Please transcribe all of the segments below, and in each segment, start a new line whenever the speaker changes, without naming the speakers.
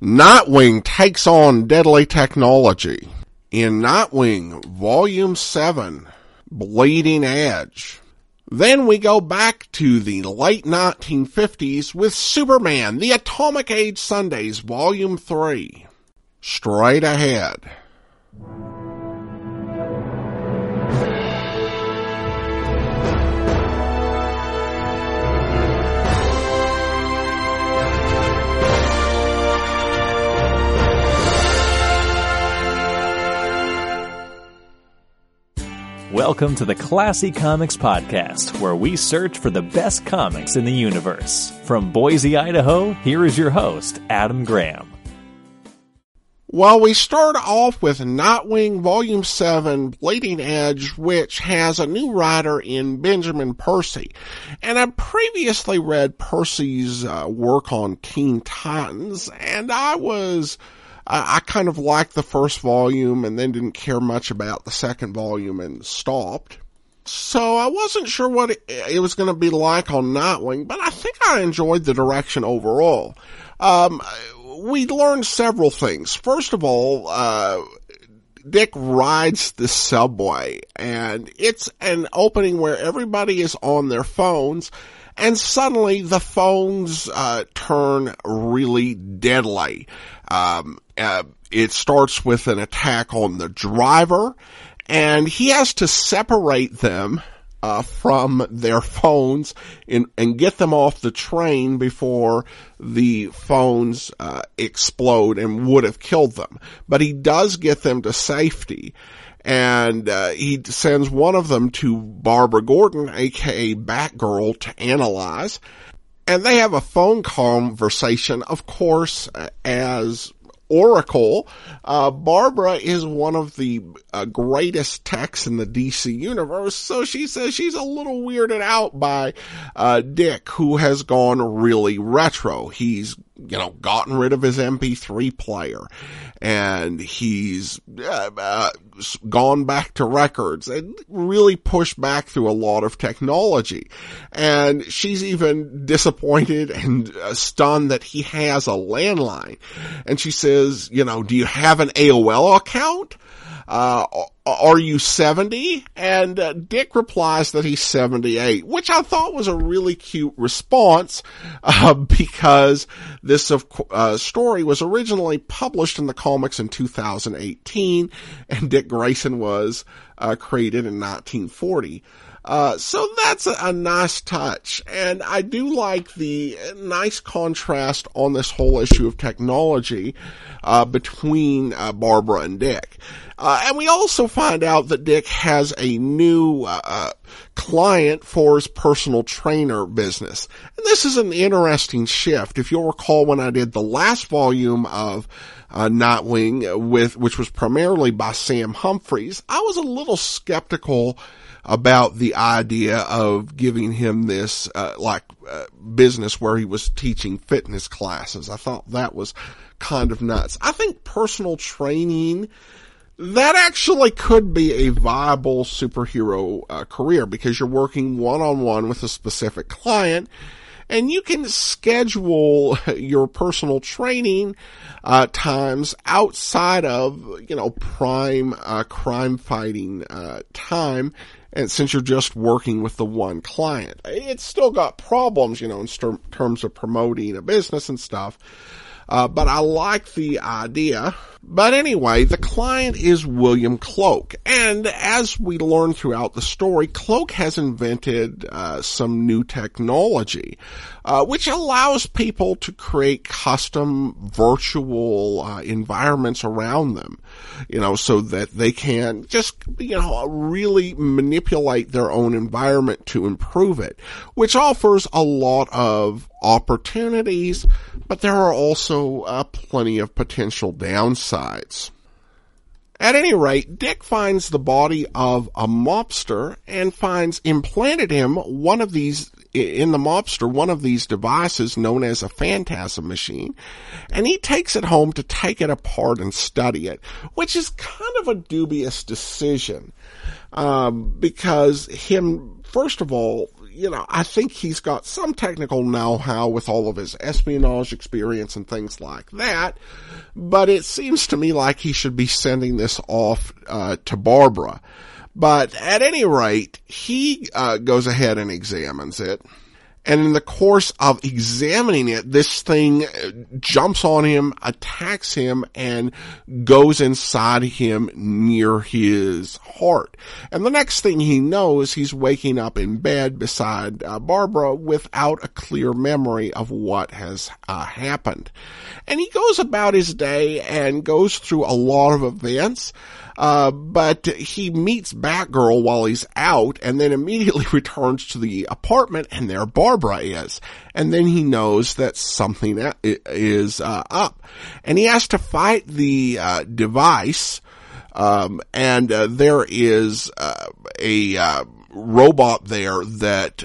Nightwing takes on deadly technology. In Nightwing, Volume 7, Bleeding Edge. Then we go back to the late 1950s with Superman, The Atomic Age Sundays, Volume 3. Straight ahead.
Welcome to the Classy Comics Podcast, where we search for the best comics in the universe. From Boise, Idaho, here is your host, Adam Graham.
Well, we start off with Nightwing Volume 7, Bleeding Edge, which has a new writer in Benjamin Percy. And I previously read Percy's uh, work on Teen Titans, and I was I, I kind of liked the first volume and then didn't care much about the second volume and stopped. So I wasn't sure what it, it was going to be like on Nightwing, but I think I enjoyed the direction overall. Um, we learned several things. First of all, uh, Dick rides the subway and it's an opening where everybody is on their phones and suddenly the phones, uh, turn really deadly. Um, uh, it starts with an attack on the driver, and he has to separate them uh, from their phones and, and get them off the train before the phones uh, explode and would have killed them. But he does get them to safety. And uh, he sends one of them to Barbara Gordon, aka Batgirl, to analyze and they have a phone conversation, of course, as Oracle. Uh, Barbara is one of the uh, greatest techs in the DC universe, so she says she's a little weirded out by uh, Dick, who has gone really retro. He's you know, gotten rid of his MP3 player and he's uh, uh, gone back to records and really pushed back through a lot of technology. And she's even disappointed and uh, stunned that he has a landline. And she says, you know, do you have an AOL account? Are you 70? And uh, Dick replies that he's 78, which I thought was a really cute response, uh, because this uh, story was originally published in the comics in 2018, and Dick Grayson was uh, created in 1940. Uh, so that's a, a, nice touch. And I do like the nice contrast on this whole issue of technology, uh, between, uh, Barbara and Dick. Uh, and we also find out that Dick has a new, uh, client for his personal trainer business. And this is an interesting shift. If you'll recall when I did the last volume of uh, Nightwing with, which was primarily by Sam Humphries, I was a little skeptical about the idea of giving him this uh, like uh, business where he was teaching fitness classes. I thought that was kind of nuts. I think personal training that actually could be a viable superhero uh, career because you're working one on one with a specific client and you can schedule your personal training uh, times outside of you know prime uh, crime fighting uh, time and since you're just working with the one client it's still got problems you know in st- terms of promoting a business and stuff uh, but I like the idea. But anyway, the client is William Cloak. And as we learn throughout the story, Cloak has invented uh, some new technology, uh, which allows people to create custom virtual uh, environments around them, you know, so that they can just, you know, really manipulate their own environment to improve it, which offers a lot of opportunities, but there are also uh, plenty of potential downsides. At any rate, Dick finds the body of a mobster and finds implanted him one of these, in the mobster, one of these devices known as a phantasm machine, and he takes it home to take it apart and study it, which is kind of a dubious decision, um, because him, first of all, you know, I think he's got some technical know-how with all of his espionage experience and things like that, but it seems to me like he should be sending this off uh, to Barbara. But at any rate, he uh, goes ahead and examines it. And in the course of examining it, this thing jumps on him, attacks him, and goes inside him near his heart. And the next thing he knows, he's waking up in bed beside uh, Barbara without a clear memory of what has uh, happened. And he goes about his day and goes through a lot of events. Uh, but he meets Batgirl while he's out and then immediately returns to the apartment and there Barbara is. And then he knows that something is uh, up. And he has to fight the uh, device. Um, and uh, there is uh, a uh, robot there that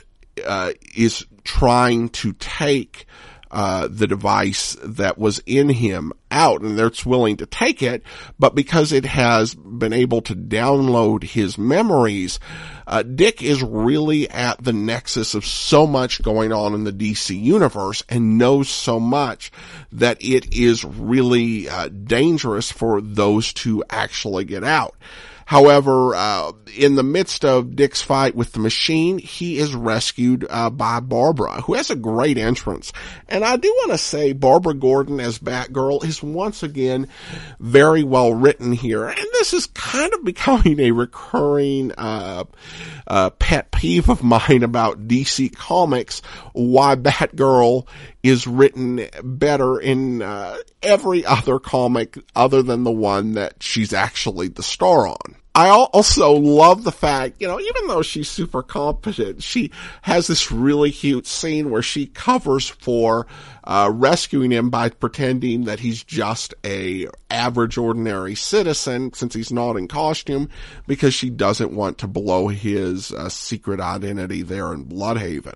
is trying to take uh, the device that was in him out and that's willing to take it, but because it has been able to download his memories, uh, Dick is really at the nexus of so much going on in the DC universe and knows so much that it is really uh, dangerous for those to actually get out. However, uh, in the midst of Dick's fight with the machine, he is rescued uh, by Barbara, who has a great entrance. And I do want to say Barbara Gordon as Batgirl is once again very well written here. And this is kind of becoming a recurring uh, uh pet peeve of mine about DC Comics, why Batgirl is written better in uh, every other comic other than the one that she's actually the star on. I also love the fact, you know, even though she's super competent, she has this really cute scene where she covers for uh, rescuing him by pretending that he's just a average ordinary citizen since he's not in costume because she doesn't want to blow his uh, secret identity there in Blüdhaven.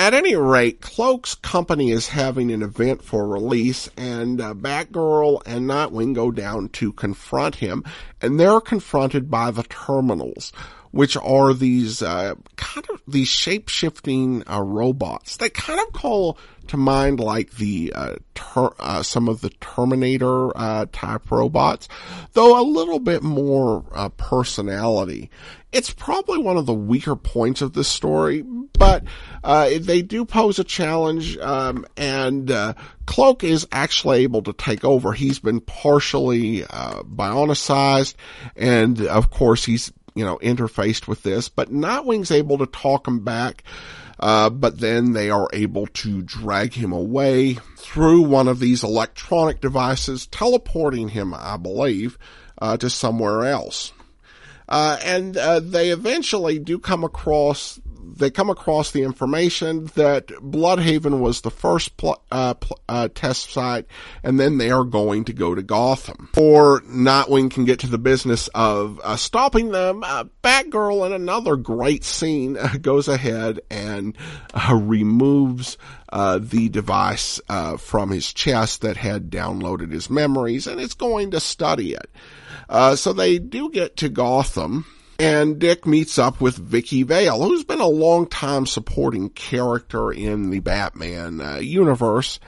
At any rate, Cloak's company is having an event for release, and uh, Batgirl and Nightwing go down to confront him, and they're confronted by the Terminals, which are these uh, kind of these shape shifting uh, robots. They kind of call to mind like the uh, ter- uh, some of the Terminator uh, type robots, though a little bit more uh, personality. It's probably one of the weaker points of this story, but uh, they do pose a challenge, um, and uh, Cloak is actually able to take over. He's been partially bionicized, and of course he's you know interfaced with this, but Nightwing's able to talk him back. Uh, but then they are able to drag him away through one of these electronic devices, teleporting him, I believe, uh, to somewhere else. Uh, and uh, they eventually do come across they come across the information that Blüdhaven was the first pl- uh, pl- uh, test site, and then they are going to go to Gotham. Or Nightwing can get to the business of uh, stopping them. Uh, Batgirl, in another great scene, uh, goes ahead and uh, removes the device from his chest that had downloaded his memories, and it's going to study it. so they do get to Gotham and Dick meets up with Vicki Vale, who's been a long time supporting character in the Batman uh, universe.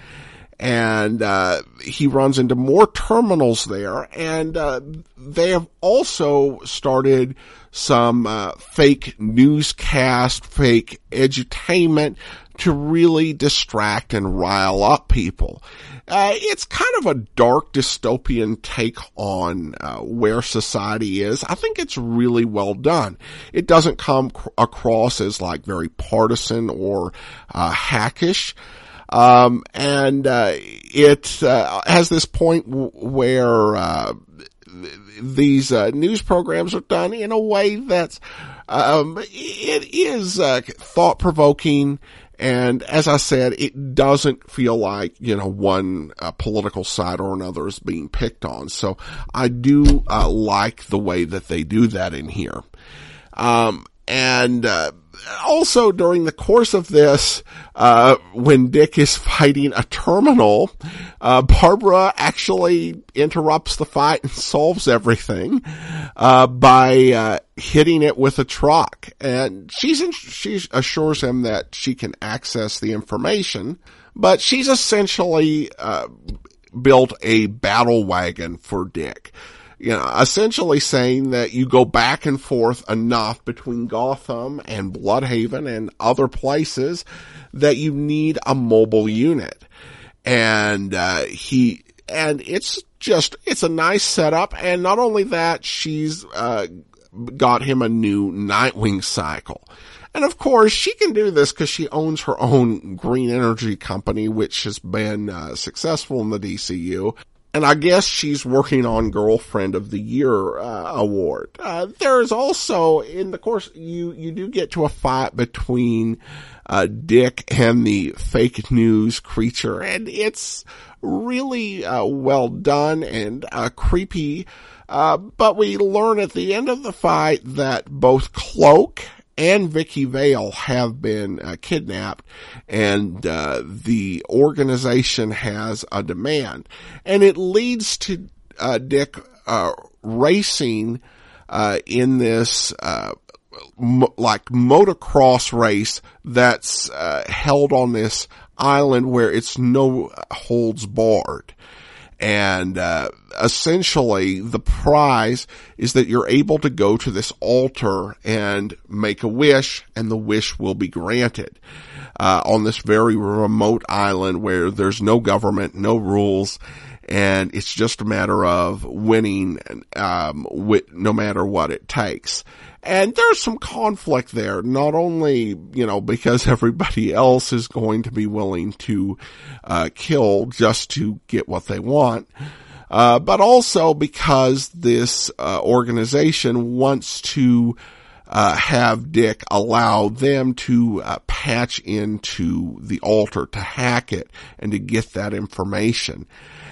And uh, he runs into more terminals there, and uh, they have also started some uh, fake newscast, fake edutainment to really distract and rile up people. Uh, it's kind of a dark dystopian take on uh, where society is. I think it's really well done. It doesn't come cr- across as like very partisan or uh, hackish. Um, and uh, it uh, has this point w- where uh, these news programs are done in a way that's um, it is thought provoking and as I said, it doesn't feel like, you know, one uh, political side or another is being picked on. So I do uh, like the way that they do that in here. Um, and uh, also during the course of this, uh, when Dick is fighting a terminal, uh, Barbara actually interrupts the fight and solves everything uh, by uh, hitting it with a truck. And she's in, she assures him that she can access the information, but she's essentially uh, built a battle wagon for Dick you know, essentially saying that you go back and forth enough between Gotham and Blüdhaven and other places that you need a mobile unit. And, uh, he, and it's just, it's a nice setup. And not only that, she's, uh, got him a new Nightwing cycle. And of course, she can do this because she owns her own green energy company, which has been uh, successful in the DCU and I guess she's working on Girlfriend of the Year uh, award. Uh, there is also in the course you you do get to a fight between uh, Dick and the fake news creature, and it's really uh, well done and uh, creepy. Uh, but we learn at the end of the fight that both Cloak and Vicki Vale have been uh, kidnapped and uh, the organization has a demand. And it leads to uh, Dick uh, racing uh, in this uh, mo- like motocross race that's held on this island where it's no holds barred and uh, essentially the prize is that you're able to go to this altar and make a wish and the wish will be granted. Uh, on this very remote island where there's no government no rules and it's just a matter of winning um, no matter what it takes and there's some conflict there, not only, you know, because everybody else is going to be willing to, uh, kill just to get what they want, uh, but also because this, uh, organization wants to, uh, have Dick allow them to uh, patch into the altar to hack it and to get that information.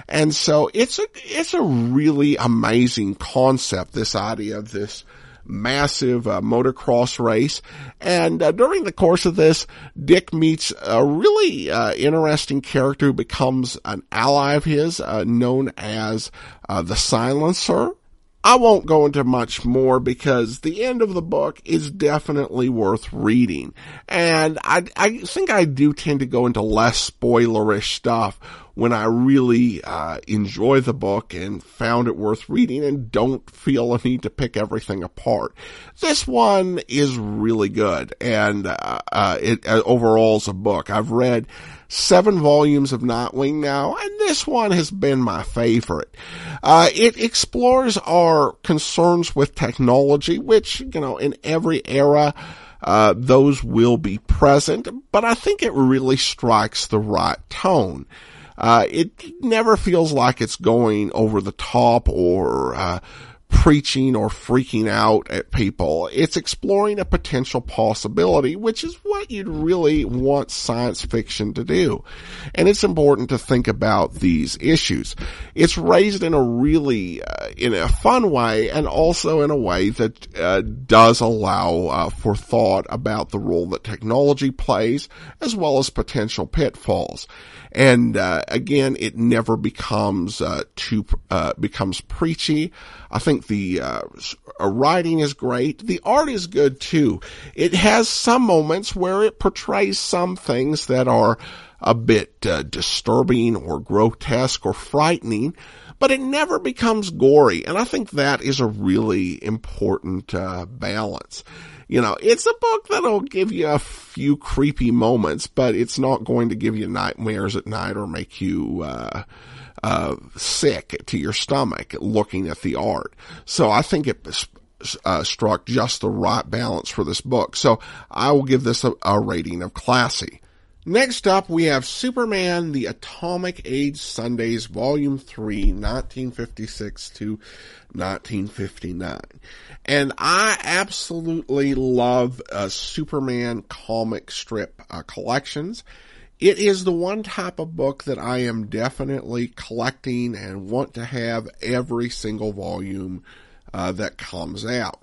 And so it's a, it's a really amazing concept, this idea of this, massive uh, motocross race. And uh, during the course of this, Dick meets a really uh, interesting character who becomes an ally of his, uh, known as uh, the Silencer. I won't go into much more because the end of the book is definitely worth reading. And I, I think I do tend to go into less spoilerish stuff when I really uh, enjoy the book and found it worth reading and don't feel a need to pick everything apart. This one is really good and uh, uh, it uh, overall is a book. I've read seven volumes of Nightwing now, and this one has been my favorite. Uh, it explores our concerns with technology, which, you know, in every era, uh, those will be present, but I think it really strikes the right tone. Uh, it never feels like it's going over the top or, uh, preaching or freaking out at people. It's exploring a potential possibility, which is what you'd really want science fiction to do. And it's important to think about these issues. It's raised in a really, uh, in a fun way and also in a way that uh, does allow uh, for thought about the role that technology plays as well as potential pitfalls. And uh, again, it never becomes uh, too uh, becomes preachy. I think the uh, writing is great. The art is good too. It has some moments where it portrays some things that are a bit uh, disturbing or grotesque or frightening, but it never becomes gory. And I think that is a really important uh, balance you know, it's a book that'll give you a few creepy moments, but it's not going to give you nightmares at night or make you, uh, uh, sick to your stomach looking at the art. So I think it uh, struck just the right balance for this book. So I will give this a, a rating of classy. Next up, we have Superman, the Atomic Age Sundays, Volume 3, 1956 to 1959. And I absolutely love uh, Superman comic strip uh, collections. It is the one type of book that I am definitely collecting and want to have every single volume uh, that comes out.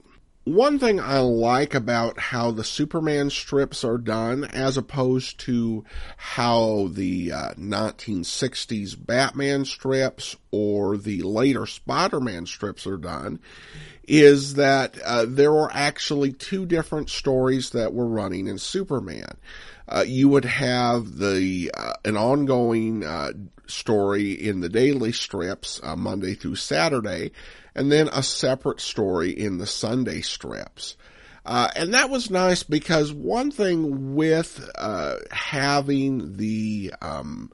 One thing I like about how the Superman strips are done as opposed to how the uh, 1960s Batman strips or the later Spider-Man strips are done is that uh, there were actually two different stories that were running in Superman. Uh, you would have the uh, an ongoing uh, story in the daily strips uh, Monday through Saturday, and then a separate story in the Sunday strips. Uh, and that was nice because one thing with uh, having the um,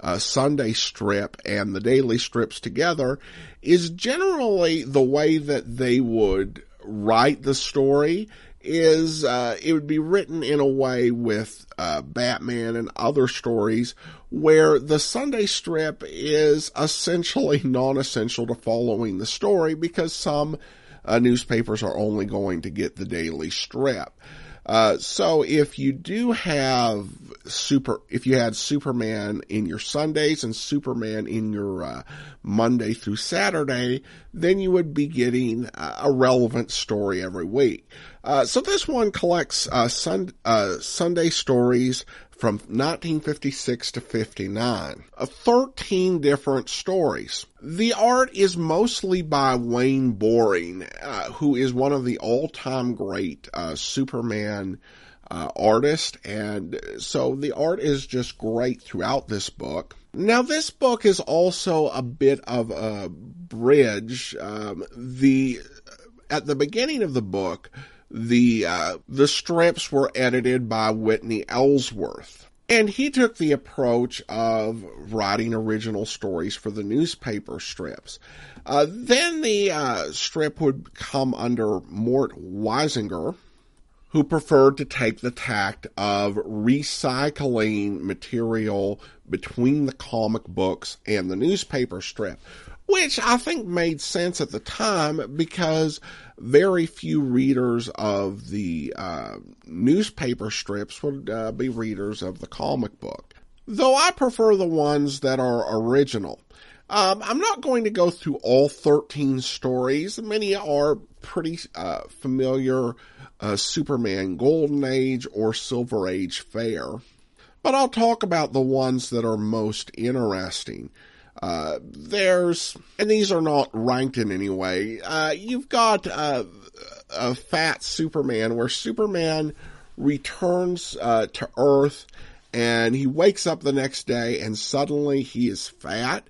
uh, Sunday strip and the daily strips together is generally the way that they would write the story is uh, it would be written in a way with uh, Batman and other stories where the Sunday strip is essentially non-essential to following the story because some uh, newspapers are only going to get the daily strip. Uh, so if you do have super, if you had Superman in your Sundays and Superman in your uh, Monday through Saturday, then you would be getting a relevant story every week. Uh, so this one collects uh, sun, uh, Sunday stories from 1956 to 59. Uh, 13 different stories. The art is mostly by Wayne Boring, uh, who is one of the all-time great uh, Superman uh, artists, and so the art is just great throughout this book. Now, this book is also a bit of a bridge. Um, the at the beginning of the book, the uh, the strips were edited by Whitney Ellsworth. And he took the approach of writing original stories for the newspaper strips. Uh, then the uh, strip would come under Mort Weisinger, who preferred to take the tact of recycling material between the comic books and the newspaper strip, which I think made sense at the time because very few readers of the uh, newspaper strips would uh, be readers of the comic book. Though I prefer the ones that are original. Um, I'm not going to go through all 13 stories. Many are pretty uh, familiar uh, Superman Golden Age or Silver Age fare. But I'll talk about the ones that are most interesting. Uh, there's, and these are not ranked in any way. Uh, you've got uh, a fat Superman where Superman returns uh, to Earth and he wakes up the next day and suddenly he is fat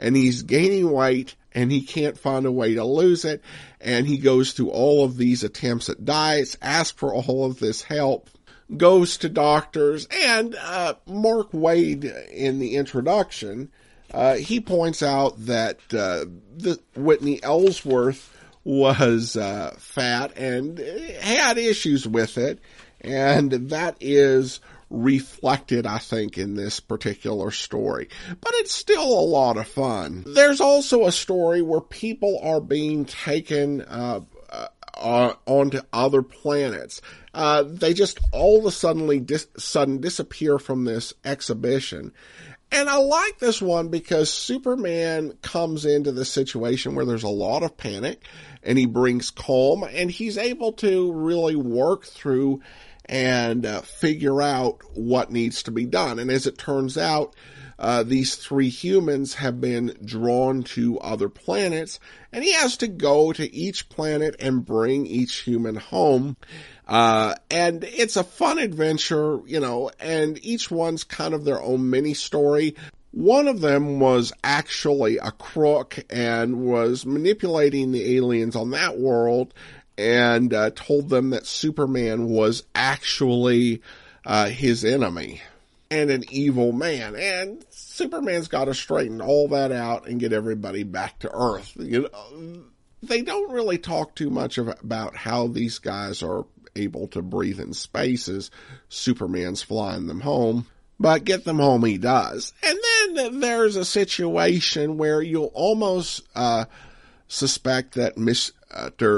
and he's gaining weight and he can't find a way to lose it. And he goes through all of these attempts at diets, asks for all of this help, goes to doctors, and uh, Mark Waid in the introduction uh, he points out that uh, the, Whitney Ellsworth was uh, fat and had issues with it, and that is reflected, I think, in this particular story. But it's still a lot of fun. There's also a story where people are being taken uh, uh, onto other planets. Uh, they just all of a dis- sudden disappear from this exhibition. And I like this one because Superman comes into the situation where there's a lot of panic and he brings calm and he's able to really work through and uh, figure out what needs to be done. And as it turns out, uh, these three humans have been drawn to other planets and he has to go to each planet and bring each human home. Uh, and it's a fun adventure, you know, and each one's kind of their own mini story. One of them was actually a crook and was manipulating the aliens on that world and uh, told them that Superman was actually uh, his enemy and an evil man. And Superman's got to straighten all that out and get everybody back to Earth. You know, they don't really talk too much about how these guys are able to breathe in spaces. Superman's flying them home, but get them home he does. And then there's a situation where you'll almost uh, suspect that Mr.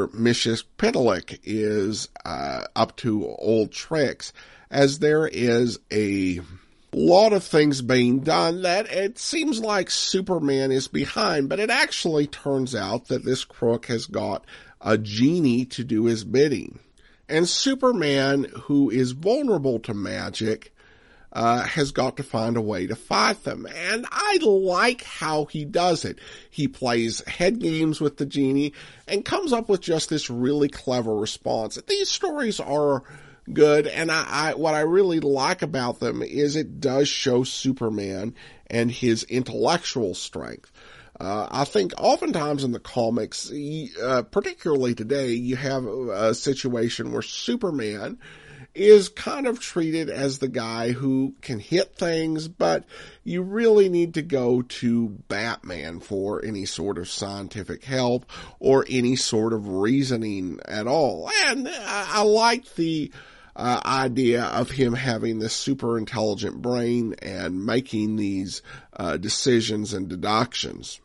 Mrs. Pitalik is uh, up to old tricks, as there is a lot of things being done that it seems like Superman is behind, but it actually turns out that this crook has got a genie to do his bidding. And Superman, who is vulnerable to magic, uh, has got to find a way to fight them. And I like how he does it. He plays head games with the genie and comes up with just this really clever response. These stories are good. And I, I, what I really like about them is it does show Superman and his intellectual strength. Uh, I think oftentimes in the comics, uh, particularly today, you have a situation where Superman is kind of treated as the guy who can hit things, but you really need to go to Batman for any sort of scientific help or any sort of reasoning at all. And I, I like the uh, idea of him having this super intelligent brain and making these uh, decisions and deductions.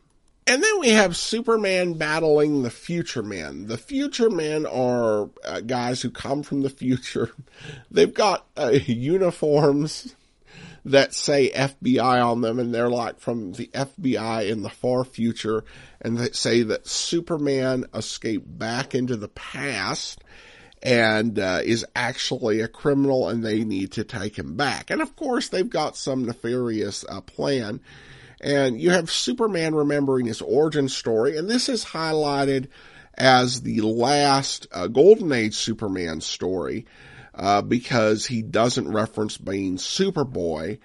And then we have Superman battling the Future Men. The Future Men are uh, guys who come from the future. They've got uh, uniforms that say FBI on them, and they're like from the FBI in the far future, and they say that Superman escaped back into the past and uh, is actually a criminal, and they need to take him back. And of course, they've got some nefarious uh, plan and you have Superman remembering his origin story, and this is highlighted as the last uh, Golden Age Superman story uh, because he doesn't reference being Superboy,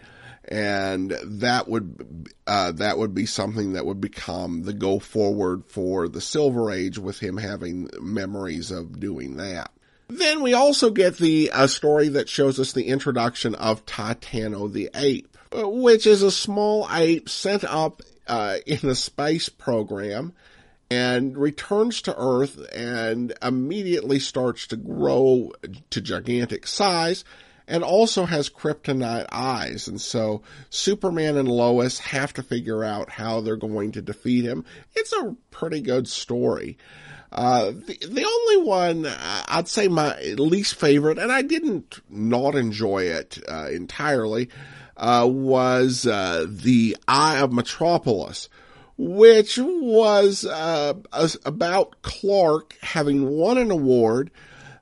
and that would uh, that would be something that would become the go forward for the Silver Age with him having memories of doing that. Then we also get the uh, story that shows us the introduction of Titano the ape which is a small ape sent up uh, in a space program and returns to Earth and immediately starts to grow to gigantic size and also has kryptonite eyes. And so Superman and Lois have to figure out how they're going to defeat him. It's a pretty good story. Uh, the, the only one uh, I'd say my least favorite, and I didn't not enjoy it uh, entirely, uh, was uh, the Eye of Metropolis, which was uh, about Clark having won an award.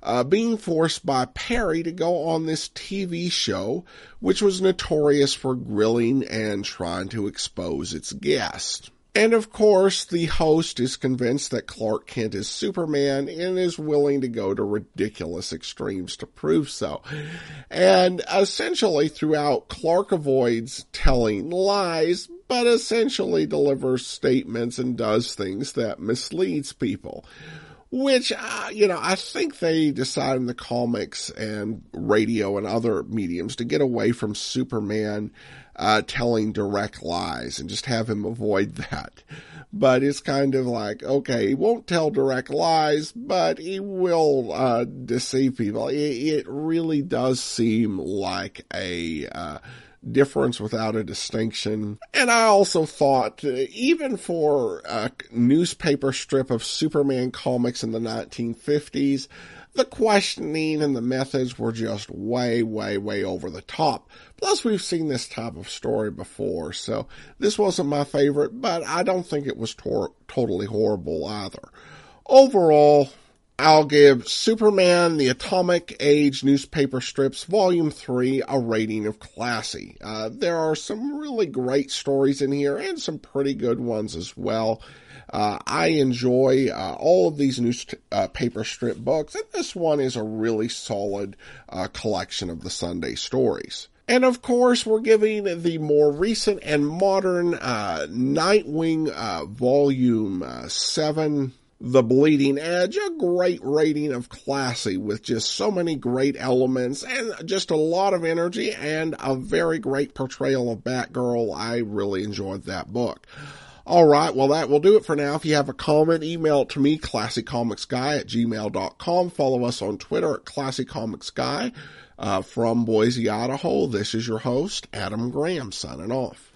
Uh, being forced by Perry to go on this TV show, which was notorious for grilling and trying to expose its guests. And of course, the host is convinced that Clark Kent is Superman and is willing to go to ridiculous extremes to prove so. And essentially throughout, Clark avoids telling lies, but essentially delivers statements and does things that misleads people which uh, you know I think they decided in the comics and radio and other mediums to get away from Superman uh, telling direct lies and just have him avoid that. But it's kind of like, okay, he won't tell direct lies, but he will uh, deceive people. It, it, really does seem like a uh, difference without a distinction. And I also thought, uh, even for a newspaper strip of Superman comics in the 1950s, the questioning and the methods were just way, way, way over the top. Plus, we've seen this type of story before, so this wasn't my favorite, but I don't think it was tor- totally horrible either. Overall, I'll give Superman the Atomic Age newspaper strips volume 3 a rating of classy. Uh, there are some really great stories in here and some pretty good ones as well. Uh, I enjoy uh, all of these newspaper uh, strip books, and this one is a really solid uh, collection of the Sunday stories. And of course, we're giving the more recent and modern uh, Nightwing Volume 7 the Bleeding Edge, a great rating of classy with just so many great elements and just a lot of energy and a very great portrayal of Batgirl. I really enjoyed that book. All right. Well, that will do it for now. If you have a comment, email it to me, classycomicsguy at gmail.com. Follow us on Twitter at classycomicsguy. Uh, from Boise, Idaho, this is your host, Adam Graham, signing off.